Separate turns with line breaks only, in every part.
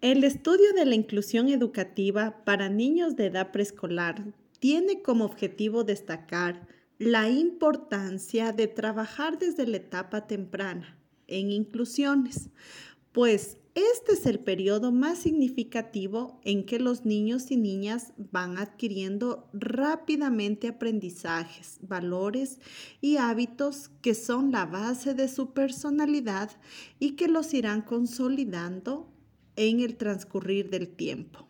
El estudio de la inclusión educativa para niños de edad preescolar tiene como objetivo destacar la importancia de trabajar desde la etapa temprana en inclusiones, pues este es el periodo más significativo en que los niños y niñas van adquiriendo rápidamente aprendizajes, valores y hábitos que son la base de su personalidad y que los irán consolidando en el transcurrir del tiempo.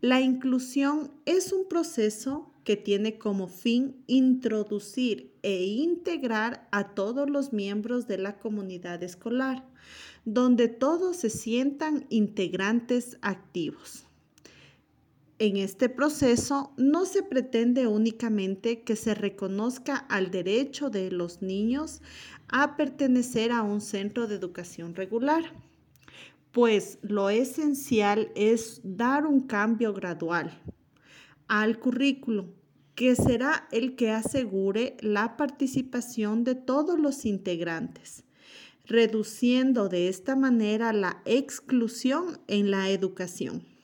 La inclusión es un proceso que tiene como fin introducir e integrar a todos los miembros de la comunidad escolar, donde todos se sientan integrantes activos. En este proceso no se pretende únicamente que se reconozca al derecho de los niños a pertenecer a un centro de educación regular, pues lo esencial es dar un cambio gradual al currículo, que será el que asegure la participación de todos los integrantes, reduciendo de esta manera la exclusión en la educación.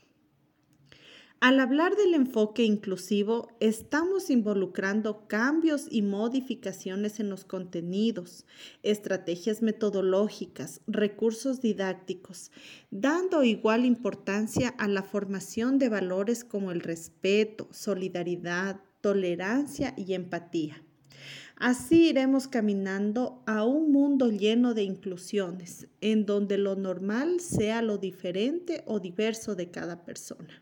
Al hablar del enfoque inclusivo, estamos involucrando cambios y modificaciones en los contenidos, estrategias metodológicas, recursos didácticos, dando igual importancia a la formación de valores como el respeto, solidaridad, tolerancia y empatía. Así iremos caminando a un mundo lleno de inclusiones, en donde lo normal sea lo diferente o diverso de cada persona.